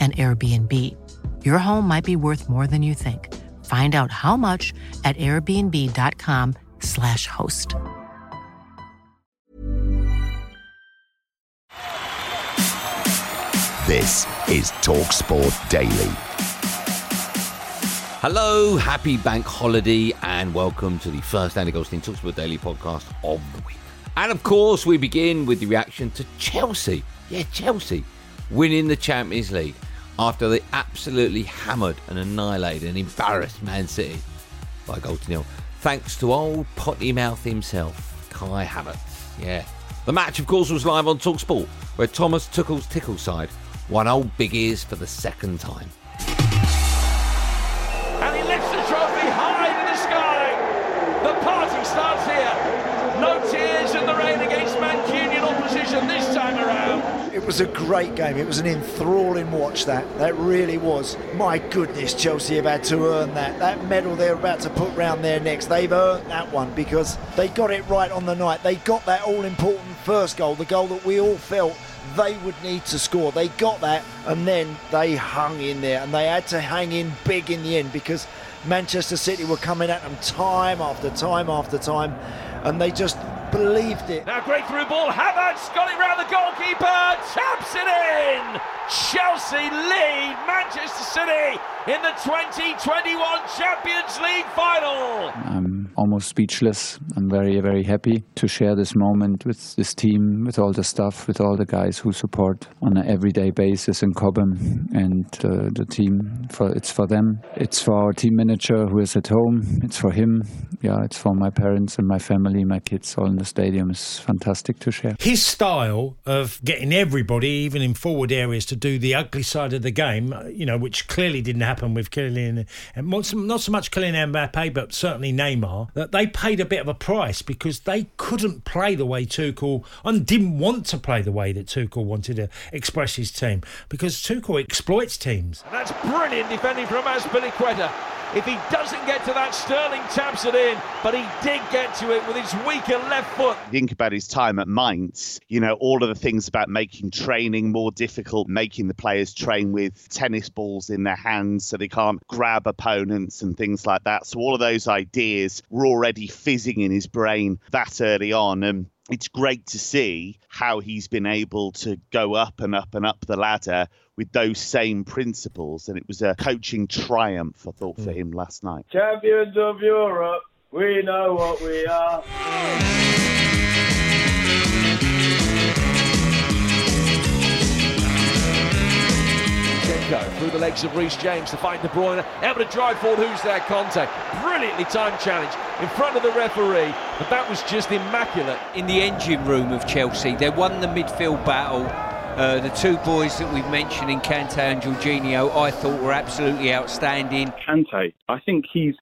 an Airbnb. Your home might be worth more than you think. Find out how much at airbnb.com/slash host. This is TalkSport Daily. Hello, happy bank holiday, and welcome to the first Andy Goldstein TalkSport Daily podcast of the week. And of course, we begin with the reaction to Chelsea. Yeah, Chelsea winning the Champions League after they absolutely hammered and annihilated and embarrassed Man City by a goal to nil. Thanks to old potty mouth himself, Kai Havertz. Yeah. The match, of course, was live on Talksport, where Thomas Tuchel's tickle side won old Big Ears for the second time. It was a great game. It was an enthralling watch, that. That really was. My goodness, Chelsea have had to earn that. That medal they're about to put round their necks, they've earned that one because they got it right on the night. They got that all important first goal, the goal that we all felt they would need to score. They got that and then they hung in there and they had to hang in big in the end because Manchester City were coming at them time after time after time and they just believed it. Now great through ball, Havertz got it round the goalkeeper, taps it in! Chelsea lead Manchester City in the 2021 Champions League final. I'm almost speechless. I'm very, very happy to share this moment with this team, with all the staff, with all the guys who support on an everyday basis in Cobham and uh, the team. For it's for them. It's for our team manager who is at home. It's for him. Yeah, it's for my parents and my family, my kids, all in the stadium. It's fantastic to share. His style of getting everybody, even in forward areas, to do the ugly side of the game, you know, which clearly didn't happen with Kylian, and not so much Kylian Mbappe, but certainly Neymar, that they paid a bit of a price because they couldn't play the way Tuchel and didn't want to play the way that Tuchel wanted to express his team because Tuchel exploits teams. And that's brilliant defending from Azpilicueta. If he doesn't get to that, Sterling taps it in, but he did get to it with his weaker left foot. Think about his time at Mainz, you know, all of the things about making training more difficult, making the players train with tennis balls in their hands so they can't grab opponents and things like that. So all of those ideas were already fizzing in his brain that early on. And it's great to see how he's been able to go up and up and up the ladder with those same principles. And it was a coaching triumph, I thought, for mm. him last night. Champions of Europe, we know what we are. through the legs of Reece James to find De Bruyne, able to drive forward. Who's there? Kante. Brilliantly timed challenge in front of the referee, but that was just immaculate. In the engine room of Chelsea, they won the midfield battle. Uh, the two boys that we've mentioned in Kante and Jorginho, I thought were absolutely outstanding. Kante, I think he's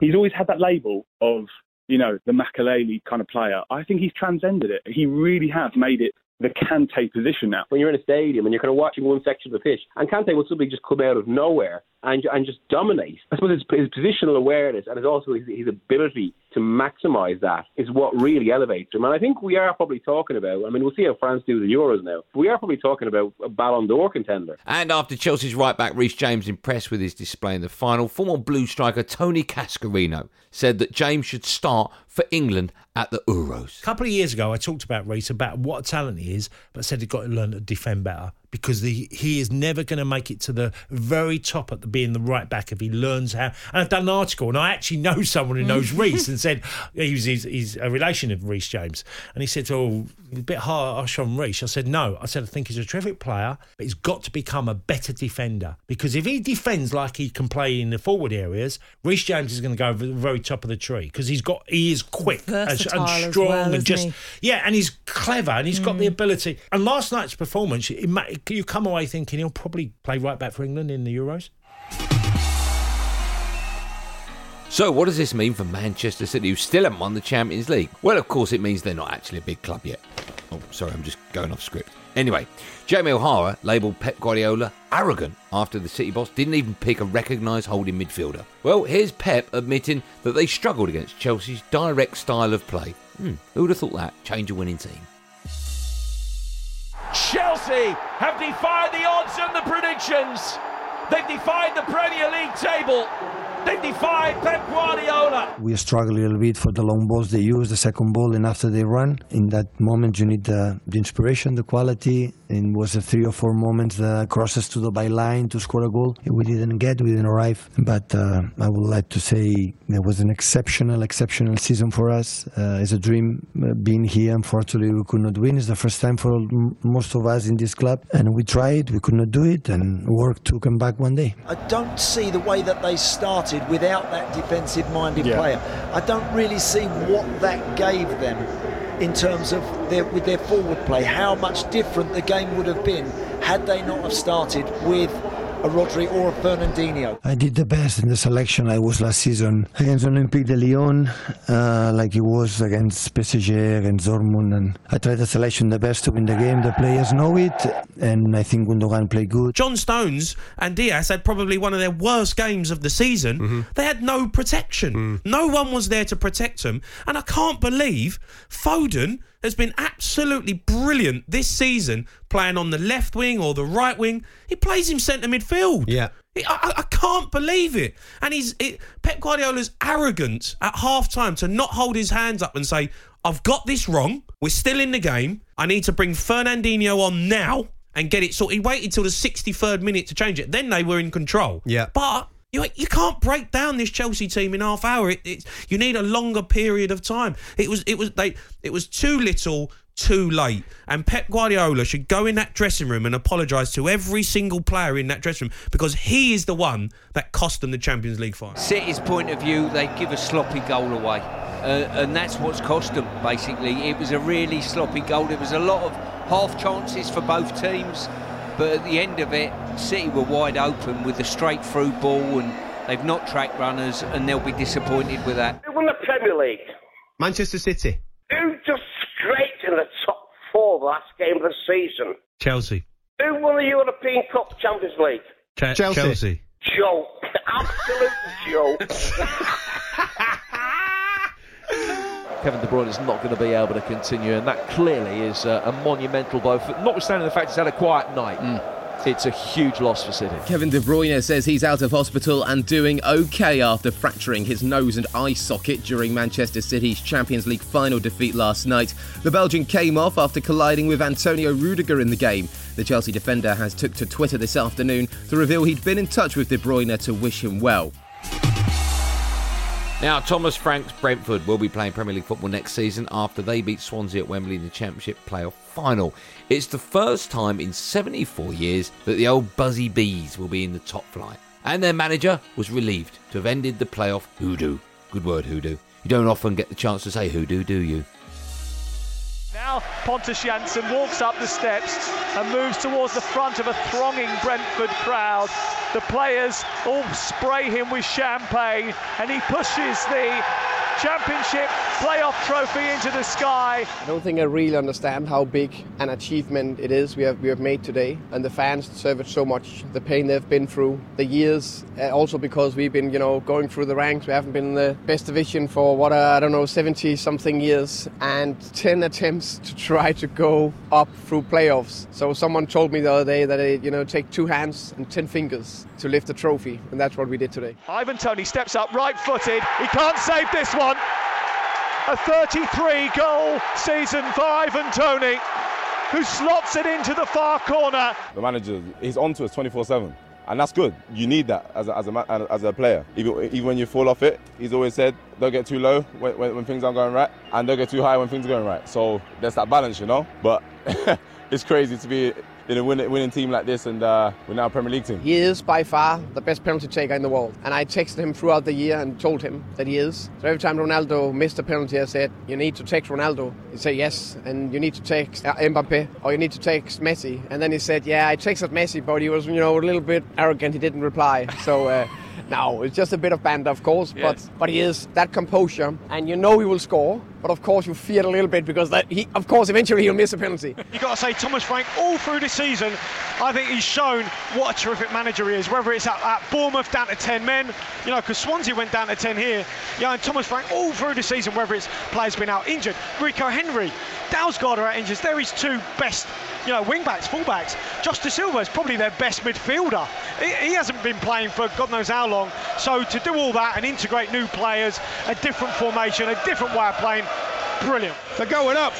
he's always had that label of you know the Makelele kind of player. I think he's transcended it. He really has made it the Kante position now. When you're in a stadium and you're kind of watching one section of the pitch, and Kante will suddenly just come out of nowhere and and just dominate. I suppose his, his positional awareness and his also his, his ability to maximise that is what really elevates him. And I think we are probably talking about. I mean, we'll see how France do the Euros now. we are probably talking about a Ballon d'Or contender. And after Chelsea's right back Reece James impressed with his display in the final, former Blue striker Tony Cascarino said that James should start for England at the Euros. A couple of years ago, I talked about Reece about what a talent he is, but said he's got to learn to defend better. Because the, he is never going to make it to the very top at the, being the right back if he learns how. And I've done an article, and I actually know someone who knows mm. Reece and said he was he's, he's a relation of Reece James, and he said, "Oh, a bit harsh on Reece." I said, "No." I said, "I think he's a terrific player, but he's got to become a better defender because if he defends like he can play in the forward areas, Reece James is going to go over the very top of the tree because he's got he is quick and, Versatile and as strong well, and just he? yeah, and he's clever and he's got the mm. ability. And last night's performance, it ma- you come away thinking he'll probably play right back for England in the Euros. So, what does this mean for Manchester City, who still haven't won the Champions League? Well, of course, it means they're not actually a big club yet. Oh, sorry, I'm just going off script. Anyway, Jamie O'Hara labelled Pep Guardiola arrogant after the City boss didn't even pick a recognised holding midfielder. Well, here's Pep admitting that they struggled against Chelsea's direct style of play. Hmm, who would have thought that? Change a winning team. Chelsea have defied the odds and the predictions. They've defied the Premier League table. They've defied Pep Guardiola. We struggle a little bit for the long balls they use, the second ball, and after they run. In that moment, you need the, the inspiration, the quality. And it was a three or four moments, the crosses to the byline to score a goal. We didn't get, we didn't arrive. But uh, I would like to say it was an exceptional, exceptional season for us. Uh, it's a dream uh, being here. Unfortunately, we could not win. It's the first time for m- most of us in this club. And we tried, we could not do it, and work to come back one day. I don't see the way that they started without that defensive minded Yeah. player. I don't really see what that gave them in terms of their with their forward play, how much different the game would have been had they not have started with a Rodri or a Fernandinho. I did the best in the selection I was last season against Olympique de Lyon, uh, like it was against PSG, against Dortmund, and I tried the selection the best to win the game. The players know it, and I think Gundogan played good. John Stones and Dias had probably one of their worst games of the season. They had no protection. No one was there to protect them. And I can't believe Foden has been absolutely brilliant this season playing on the left wing or the right wing. He plays him centre midfield. Yeah. I, I- can't believe it. And he's it, Pep Guardiola's arrogant at half time to not hold his hands up and say, I've got this wrong. We're still in the game. I need to bring Fernandinho on now and get it sorted. He waited till the 63rd minute to change it. Then they were in control. Yeah. But you, you can't break down this Chelsea team in half hour. It, it, you need a longer period of time. It was it was they it was too little, too late. And Pep Guardiola should go in that dressing room and apologise to every single player in that dressing room because he is the one that cost them the Champions League final. City's point of view, they give a sloppy goal away. Uh, and that's what's cost them, basically. It was a really sloppy goal. There was a lot of half chances for both teams. But at the end of it, City were wide open with the straight through ball and they've not tracked runners and they'll be disappointed with that. Who won the Premier League? Manchester City. Who just scraped in the top four the last game of the season? Chelsea. Who won the European Cup Champions League? Che- Chelsea. Chelsea. Joe. Absolute Joe. Kevin De Bruyne is not going to be able to continue, and that clearly is uh, a monumental blow. For, notwithstanding the fact he's had a quiet night, it's a huge loss for City. Kevin De Bruyne says he's out of hospital and doing okay after fracturing his nose and eye socket during Manchester City's Champions League final defeat last night. The Belgian came off after colliding with Antonio Rudiger in the game. The Chelsea defender has took to Twitter this afternoon to reveal he'd been in touch with De Bruyne to wish him well. Now, Thomas Frank's Brentford will be playing Premier League football next season after they beat Swansea at Wembley in the Championship playoff final. It's the first time in 74 years that the old Buzzy Bees will be in the top flight. And their manager was relieved to have ended the playoff hoodoo. Good word, hoodoo. You don't often get the chance to say hoodoo, do you? Now Pontus Jansson walks up the steps and moves towards the front of a thronging Brentford crowd. The players all spray him with champagne and he pushes the championship playoff trophy into the sky. I don't think I really understand how big an achievement it is we have we have made today, and the fans deserve it so much. The pain they've been through, the years, uh, also because we've been you know going through the ranks. We haven't been in the best division for what uh, I don't know 70 something years, and 10 attempts to try to go up through playoffs. So someone told me the other day that it you know take two hands and 10 fingers to lift a trophy, and that's what we did today. Ivan Toney steps up right footed. He can't save this one. A 33 goal season for Ivan Toney. who slots it into the far corner. The manager, he's on to us 24 7. And that's good. You need that as a, as a, as a player. Even, even when you fall off it, he's always said, don't get too low when, when, when things aren't going right, and don't get too high when things are going right. So there's that balance, you know? But it's crazy to be in a winning, winning team like this, and uh, we're now a Premier League team. He is by far the best penalty taker in the world. And I texted him throughout the year and told him that he is. So every time Ronaldo missed a penalty, I said, You need to text Ronaldo. He said, Yes. And you need to text uh, Mbappe, or you need to text Messi. And then he said, Yeah, I texted Messi, but he was, you know, a little bit arrogant. He didn't reply. So. Uh, no, it's just a bit of banter, of course, Yes. but but he is that composure, and you know he will score. But of course, you fear it a little bit because that he, of course, eventually he'll miss a penalty. you got to say, Thomas Frank, all through the season, I think he's shown what a terrific manager he is. Whether it's at, at Bournemouth down to 10 men, you know, because Swansea went down to 10 here. Yeah, and Thomas Frank, all through the season, whether it's players been out injured, Rico Henry, Dalsgaard are out injured. They're his two best, you know, wing backs, full backs. Josh De Silva is probably their best midfielder. He, he hasn't been playing for God knows how long. So to do all that and integrate new players, a different formation, a different way of playing, brilliant. They're going up.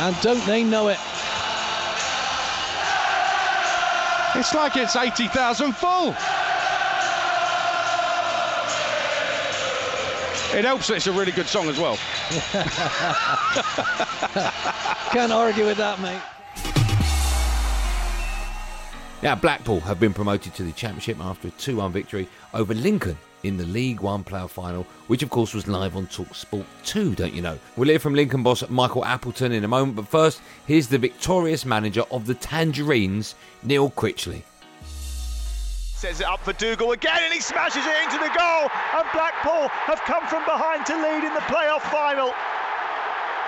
And don't they know it? It's like it's 80,000 full. It helps that it's a really good song as well. Can't argue with that, mate. Now, Blackpool have been promoted to the Championship after a 2 1 victory over Lincoln in the League One playoff final, which of course was live on Talk Sport 2, don't you know? We'll hear from Lincoln boss Michael Appleton in a moment, but first, here's the victorious manager of the Tangerines, Neil Critchley. Sends it up for Dougall again and he smashes it into the goal. And Blackpool have come from behind to lead in the playoff final.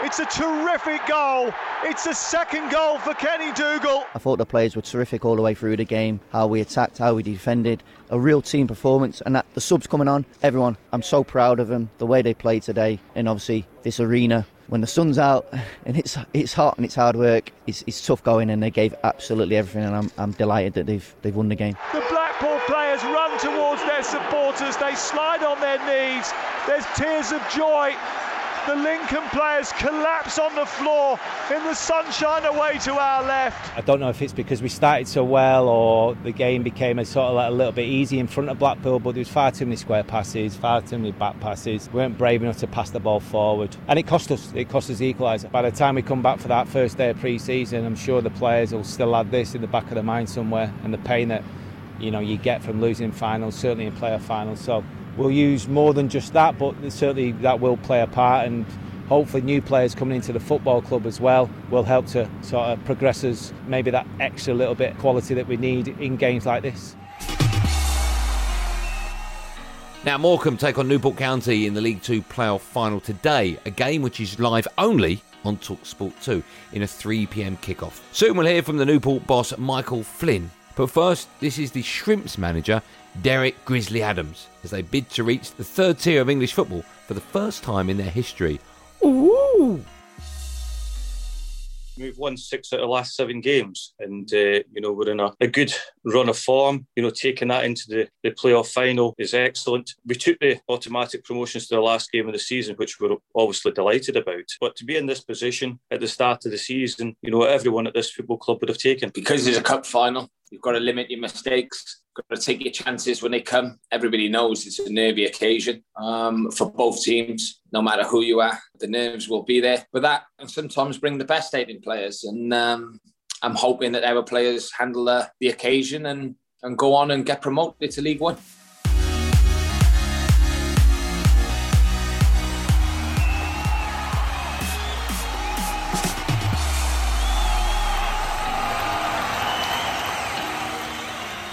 It's a terrific goal. It's the second goal for Kenny Dougall. I thought the players were terrific all the way through the game. How we attacked, how we defended, a real team performance, and that the subs coming on. Everyone, I'm so proud of them. The way they played today, and obviously this arena. When the sun's out and it's it's hot and it's hard work, it's, it's tough going, and they gave absolutely everything. And I'm, I'm delighted that they've they've won the game. The players run towards their supporters. They slide on their knees. There's tears of joy. The Lincoln players collapse on the floor in the sunshine away to our left. I don't know if it's because we started so well or the game became a sort of like a little bit easy in front of Blackpool, but there was far too many square passes, far too many back passes. We weren't brave enough to pass the ball forward, and it cost us. It cost us the equaliser. By the time we come back for that first day of pre-season, I'm sure the players will still have this in the back of their mind somewhere, and the pain that you know you get from losing finals, certainly in playoff finals. So we'll use more than just that, but certainly that will play a part and hopefully new players coming into the football club as well will help to sort of progress us maybe that extra little bit of quality that we need in games like this. Now, Morecambe take on Newport County in the League Two playoff final today, a game which is live only on Talksport 2 in a 3 pm kickoff. Soon we'll hear from the Newport boss Michael Flynn. But first, this is the Shrimps manager Derek Grizzly Adams as they bid to reach the third tier of English football for the first time in their history. Ooh! We've won six out of the last seven games, and uh, you know we're in a, a good run of form. You know, taking that into the, the playoff final is excellent. We took the automatic promotions to the last game of the season, which we're obviously delighted about. But to be in this position at the start of the season, you know, everyone at this football club would have taken because it's a cup final. You've got to limit your mistakes. Got to take your chances when they come. Everybody knows it's a nervy occasion um, for both teams. No matter who you are, the nerves will be there. But that and sometimes bring the best out in players. And um, I'm hoping that our players handle uh, the occasion and and go on and get promoted to League One.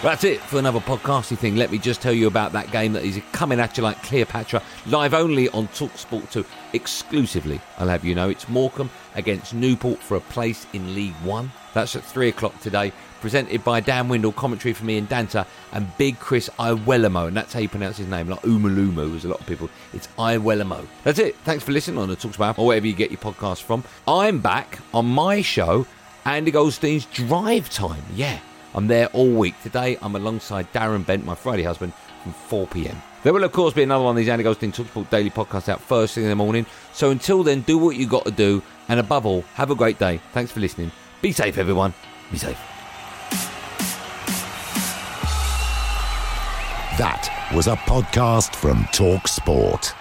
That's it for another podcasty thing. Let me just tell you about that game that is coming at you like Cleopatra, live only on Talksport 2, exclusively. I'll have you know it's Morecambe against Newport for a place in League One. That's at 3 o'clock today, presented by Dan Windle, commentary from and Danta, and Big Chris Iwelumo, and that's how you pronounce his name, like Umalumo, as a lot of people. It's Iwelumo. That's it. Thanks for listening on the Talksport or wherever you get your podcast from. I'm back on my show, Andy Goldstein's Drive Time. Yeah. I'm there all week. Today, I'm alongside Darren Bent, my Friday husband, from 4 pm. There will, of course, be another one of these Andy Goldstein Talksport Daily podcasts out first thing in the morning. So until then, do what you got to do. And above all, have a great day. Thanks for listening. Be safe, everyone. Be safe. That was a podcast from Talk Sport.